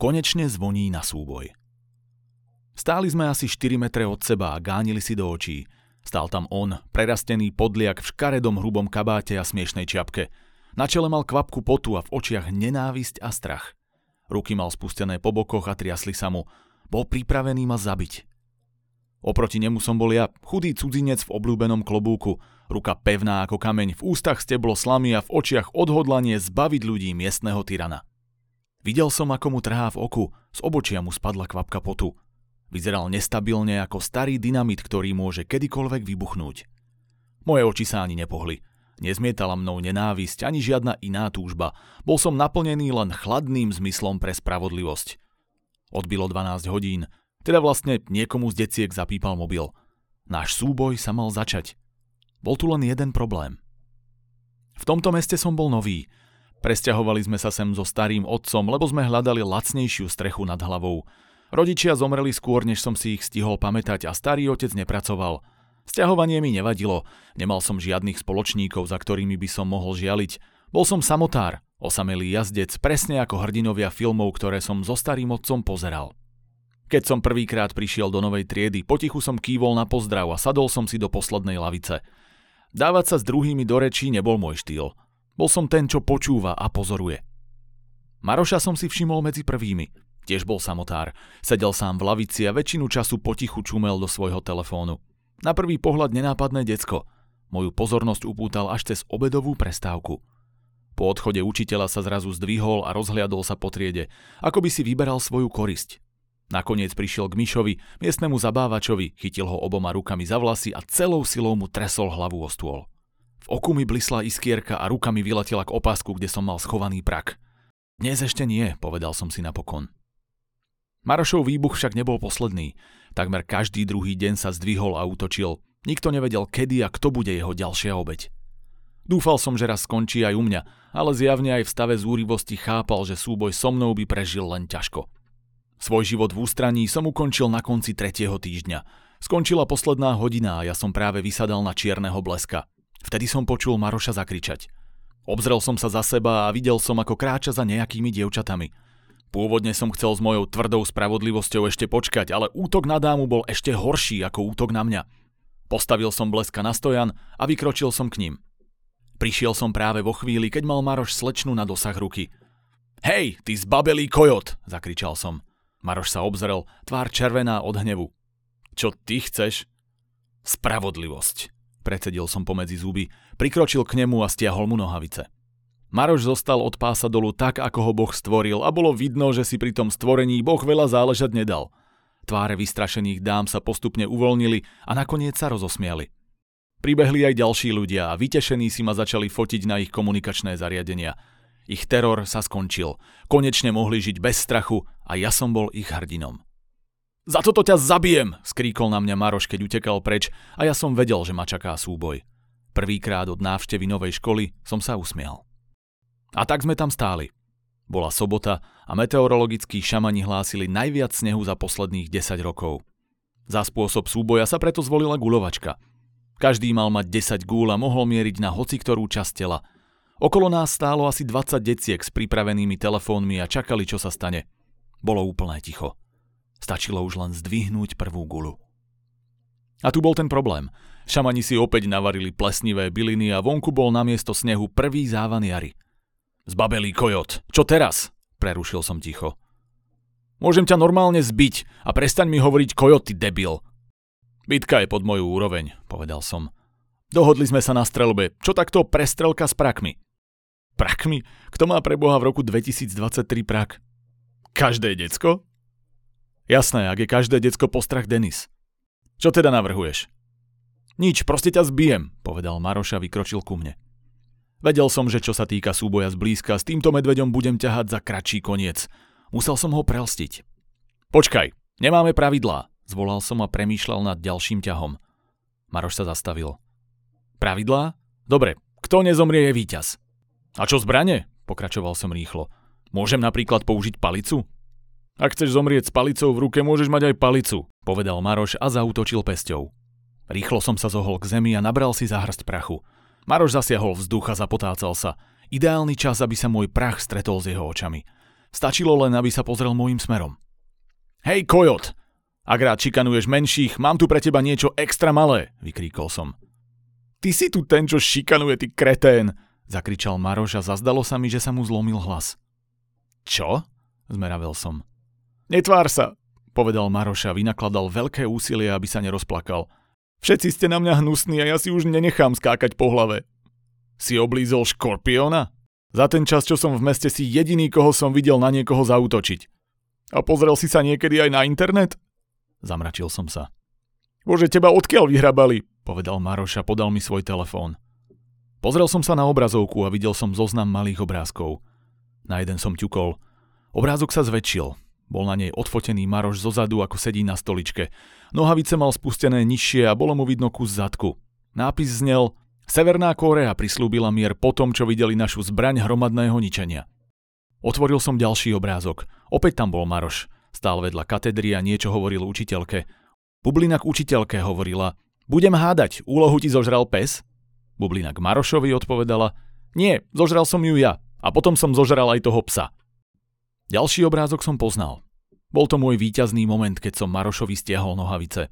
konečne zvoní na súboj. Stáli sme asi 4 metre od seba a gánili si do očí. Stál tam on, prerastený podliak v škaredom hrubom kabáte a smiešnej čiapke. Na čele mal kvapku potu a v očiach nenávisť a strach. Ruky mal spustené po bokoch a triasli sa mu. Bol pripravený ma zabiť. Oproti nemu som bol ja, chudý cudzinec v obľúbenom klobúku, ruka pevná ako kameň, v ústach steblo slamy a v očiach odhodlanie zbaviť ľudí miestneho tyrana. Videl som, ako mu trhá v oku, z obočia mu spadla kvapka potu. Vyzeral nestabilne ako starý dynamit, ktorý môže kedykoľvek vybuchnúť. Moje oči sa ani nepohli. Nezmietala mnou nenávisť ani žiadna iná túžba. Bol som naplnený len chladným zmyslom pre spravodlivosť. Odbilo 12 hodín, teda vlastne niekomu z deciek zapípal mobil. Náš súboj sa mal začať. Bol tu len jeden problém. V tomto meste som bol nový. Presťahovali sme sa sem so starým otcom, lebo sme hľadali lacnejšiu strechu nad hlavou. Rodičia zomreli skôr, než som si ich stihol pamätať a starý otec nepracoval. Sťahovanie mi nevadilo, nemal som žiadnych spoločníkov, za ktorými by som mohol žialiť. Bol som samotár, osamelý jazdec, presne ako hrdinovia filmov, ktoré som so starým otcom pozeral. Keď som prvýkrát prišiel do novej triedy, potichu som kývol na pozdrav a sadol som si do poslednej lavice. Dávať sa s druhými do rečí nebol môj štýl. Bol som ten, čo počúva a pozoruje. Maroša som si všimol medzi prvými. Tiež bol samotár. Sedel sám v lavici a väčšinu času potichu čumel do svojho telefónu. Na prvý pohľad nenápadné decko. Moju pozornosť upútal až cez obedovú prestávku. Po odchode učiteľa sa zrazu zdvihol a rozhliadol sa po triede, ako by si vyberal svoju korisť. Nakoniec prišiel k Myšovi, miestnemu zabávačovi, chytil ho oboma rukami za vlasy a celou silou mu tresol hlavu o stôl. V oku mi blisla iskierka a ruka mi vyletela k opasku, kde som mal schovaný prak. Dnes ešte nie, povedal som si napokon. Marošov výbuch však nebol posledný. Takmer každý druhý deň sa zdvihol a útočil. Nikto nevedel, kedy a kto bude jeho ďalšia obeď. Dúfal som, že raz skončí aj u mňa, ale zjavne aj v stave zúrivosti chápal, že súboj so mnou by prežil len ťažko. Svoj život v ústraní som ukončil na konci tretieho týždňa. Skončila posledná hodina a ja som práve vysadal na čierneho bleska. Vtedy som počul Maroša zakričať. Obzrel som sa za seba a videl som, ako kráča za nejakými dievčatami. Pôvodne som chcel s mojou tvrdou spravodlivosťou ešte počkať, ale útok na dámu bol ešte horší ako útok na mňa. Postavil som bleska na stojan a vykročil som k ním. Prišiel som práve vo chvíli, keď mal Maroš slečnu na dosah ruky. Hej, ty zbabelý kojot, zakričal som. Maroš sa obzrel, tvár červená od hnevu. Čo ty chceš? Spravodlivosť, predsedil som pomedzi zuby, prikročil k nemu a stiahol mu nohavice. Maroš zostal od pása dolu tak, ako ho Boh stvoril a bolo vidno, že si pri tom stvorení Boh veľa záležať nedal. Tváre vystrašených dám sa postupne uvoľnili a nakoniec sa rozosmiali. Pribehli aj ďalší ľudia a vytešení si ma začali fotiť na ich komunikačné zariadenia. Ich teror sa skončil. Konečne mohli žiť bez strachu a ja som bol ich hrdinom. Za toto ťa zabijem, skríkol na mňa Maroš, keď utekal preč a ja som vedel, že ma čaká súboj. Prvýkrát od návštevy novej školy som sa usmial. A tak sme tam stáli. Bola sobota a meteorologickí šamani hlásili najviac snehu za posledných 10 rokov. Za spôsob súboja sa preto zvolila guľovačka. Každý mal mať 10 gúľ a mohol mieriť na hoci ktorú časť tela. Okolo nás stálo asi 20 deciek s pripravenými telefónmi a čakali, čo sa stane. Bolo úplné ticho. Stačilo už len zdvihnúť prvú gulu. A tu bol ten problém. Šamani si opäť navarili plesnivé byliny a vonku bol namiesto snehu prvý závan jary – Zbabelý kojot, čo teraz? Prerušil som ticho. Môžem ťa normálne zbiť a prestaň mi hovoriť kojot, ty debil. Bitka je pod moju úroveň, povedal som. Dohodli sme sa na strelbe. Čo takto prestrelka s prakmi? Prakmi? Kto má pre Boha v roku 2023 prak? Každé decko? Jasné, ak je každé decko postrach Denis. Čo teda navrhuješ? Nič, proste ťa zbijem, povedal Maroš a vykročil ku mne. Vedel som, že čo sa týka súboja zblízka, s týmto medveďom budem ťahať za kratší koniec. Musel som ho prelstiť. Počkaj, nemáme pravidlá, zvolal som a premýšľal nad ďalším ťahom. Maroš sa zastavil. Pravidlá? Dobre, kto nezomrie je víťaz. A čo zbrane? Pokračoval som rýchlo. Môžem napríklad použiť palicu? Ak chceš zomrieť s palicou v ruke, môžeš mať aj palicu, povedal Maroš a zautočil pesťou. Rýchlo som sa zohol k zemi a nabral si zahrst prachu. Maroš zasiahol vzduch a zapotácal sa. Ideálny čas, aby sa môj prach stretol s jeho očami. Stačilo len, aby sa pozrel môjim smerom. Hej, kojot! Ak rád šikanuješ menších, mám tu pre teba niečo extra malé, vykríkol som. Ty si tu ten, čo šikanuje, ty kretén, zakričal Maroš a zazdalo sa mi, že sa mu zlomil hlas. Čo? zmeravel som. Netvár sa, povedal Maroš a vynakladal veľké úsilie, aby sa nerozplakal. Všetci ste na mňa hnusní a ja si už nenechám skákať po hlave. Si oblízol škorpióna? Za ten čas, čo som v meste, si jediný, koho som videl na niekoho zautočiť. A pozrel si sa niekedy aj na internet? Zamračil som sa. Bože, teba odkiaľ vyhrabali? Povedal Maroš a podal mi svoj telefón. Pozrel som sa na obrazovku a videl som zoznam malých obrázkov. Na jeden som ťukol. Obrázok sa zväčšil. Bol na nej odfotený Maroš zozadu, ako sedí na stoličke. Nohavice mal spustené nižšie a bolo mu vidno kus zadku. Nápis znel Severná Kórea prislúbila mier po tom, čo videli našu zbraň hromadného ničenia. Otvoril som ďalší obrázok. Opäť tam bol Maroš. Stál vedľa katedry a niečo hovoril učiteľke. Bublina učiteľke hovorila Budem hádať, úlohu ti zožral pes? Bublina Marošovi odpovedala Nie, zožral som ju ja. A potom som zožral aj toho psa. Ďalší obrázok som poznal. Bol to môj víťazný moment, keď som Marošovi stiahol nohavice.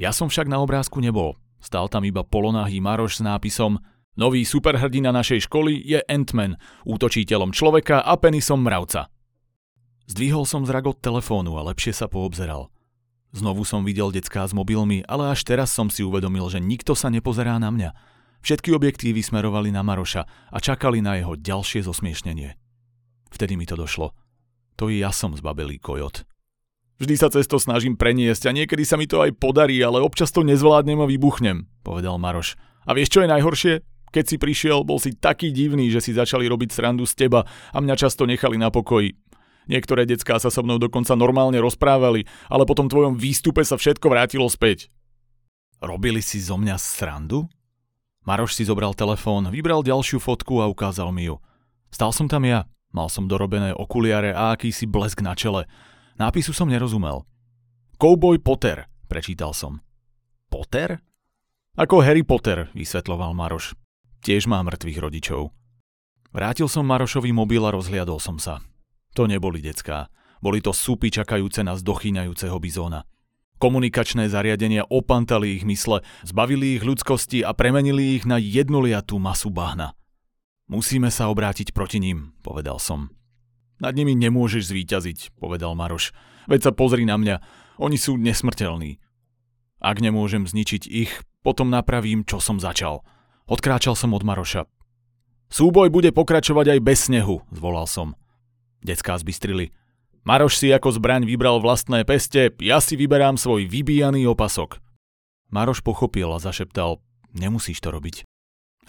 Ja som však na obrázku nebol. Stal tam iba polonahý Maroš s nápisom Nový superhrdina našej školy je Ant-Man, útočiteľom človeka a penisom mravca. Zdvihol som zrak od telefónu a lepšie sa poobzeral. Znovu som videl decká s mobilmi, ale až teraz som si uvedomil, že nikto sa nepozerá na mňa. Všetky objektívy smerovali na Maroša a čakali na jeho ďalšie zosmiešnenie. Vtedy mi to došlo. To i ja som zbabelý kojot. Vždy sa cez to snažím preniesť a niekedy sa mi to aj podarí, ale občas to nezvládnem a vybuchnem, povedal Maroš. A vieš, čo je najhoršie? Keď si prišiel, bol si taký divný, že si začali robiť srandu z teba a mňa často nechali na pokoji. Niektoré decká sa so mnou dokonca normálne rozprávali, ale po tom tvojom výstupe sa všetko vrátilo späť. Robili si zo mňa srandu? Maroš si zobral telefón, vybral ďalšiu fotku a ukázal mi ju. Stal som tam ja. Mal som dorobené okuliare a akýsi blesk na čele. Nápisu som nerozumel. Cowboy Potter, prečítal som. Potter? Ako Harry Potter, vysvetloval Maroš. Tiež má mŕtvych rodičov. Vrátil som Marošovi mobil a rozhliadol som sa. To neboli decká. Boli to súpy čakajúce na zdochýňajúceho bizóna. Komunikačné zariadenia opantali ich mysle, zbavili ich ľudskosti a premenili ich na jednoliatú masu bahna. Musíme sa obrátiť proti ním, povedal som. Nad nimi nemôžeš zvíťaziť, povedal Maroš. Veď sa pozri na mňa, oni sú nesmrteľní. Ak nemôžem zničiť ich, potom napravím, čo som začal. Odkráčal som od Maroša. Súboj bude pokračovať aj bez snehu, zvolal som. Decká zbystrili. Maroš si ako zbraň vybral vlastné peste, ja si vyberám svoj vybíjaný opasok. Maroš pochopil a zašeptal, nemusíš to robiť.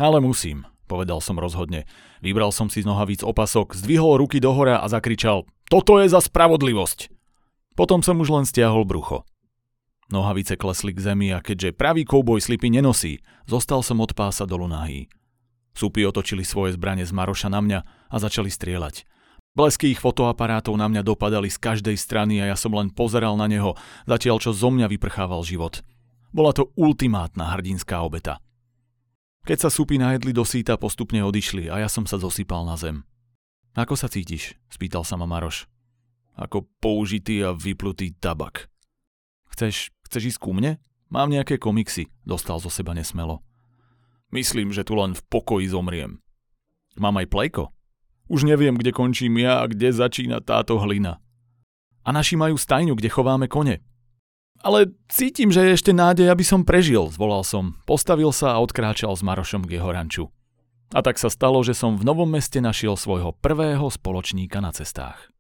Ale musím, povedal som rozhodne. Vybral som si z nohavíc opasok, zdvihol ruky dohora a zakričal Toto je za spravodlivosť! Potom som už len stiahol brucho. Nohavice klesli k zemi a keďže pravý kouboj slipy nenosí, zostal som od pása dolu nahý. Súpy otočili svoje zbrane z Maroša na mňa a začali strieľať. Blesky ich fotoaparátov na mňa dopadali z každej strany a ja som len pozeral na neho, zatiaľ čo zo mňa vyprchával život. Bola to ultimátna hrdinská obeta. Keď sa súpy najedli do síta, postupne odišli a ja som sa zosypal na zem. Ako sa cítiš? spýtal sa ma Maroš. Ako použitý a vyplutý tabak. Chceš, chceš ísť ku mne? Mám nejaké komiksy, dostal zo seba nesmelo. Myslím, že tu len v pokoji zomriem. Mám aj plejko? Už neviem, kde končím ja a kde začína táto hlina. A naši majú stajňu, kde chováme kone. Ale cítim, že je ešte nádej, aby som prežil, zvolal som. Postavil sa a odkráčal s Marošom k jeho ranču. A tak sa stalo, že som v novom meste našiel svojho prvého spoločníka na cestách.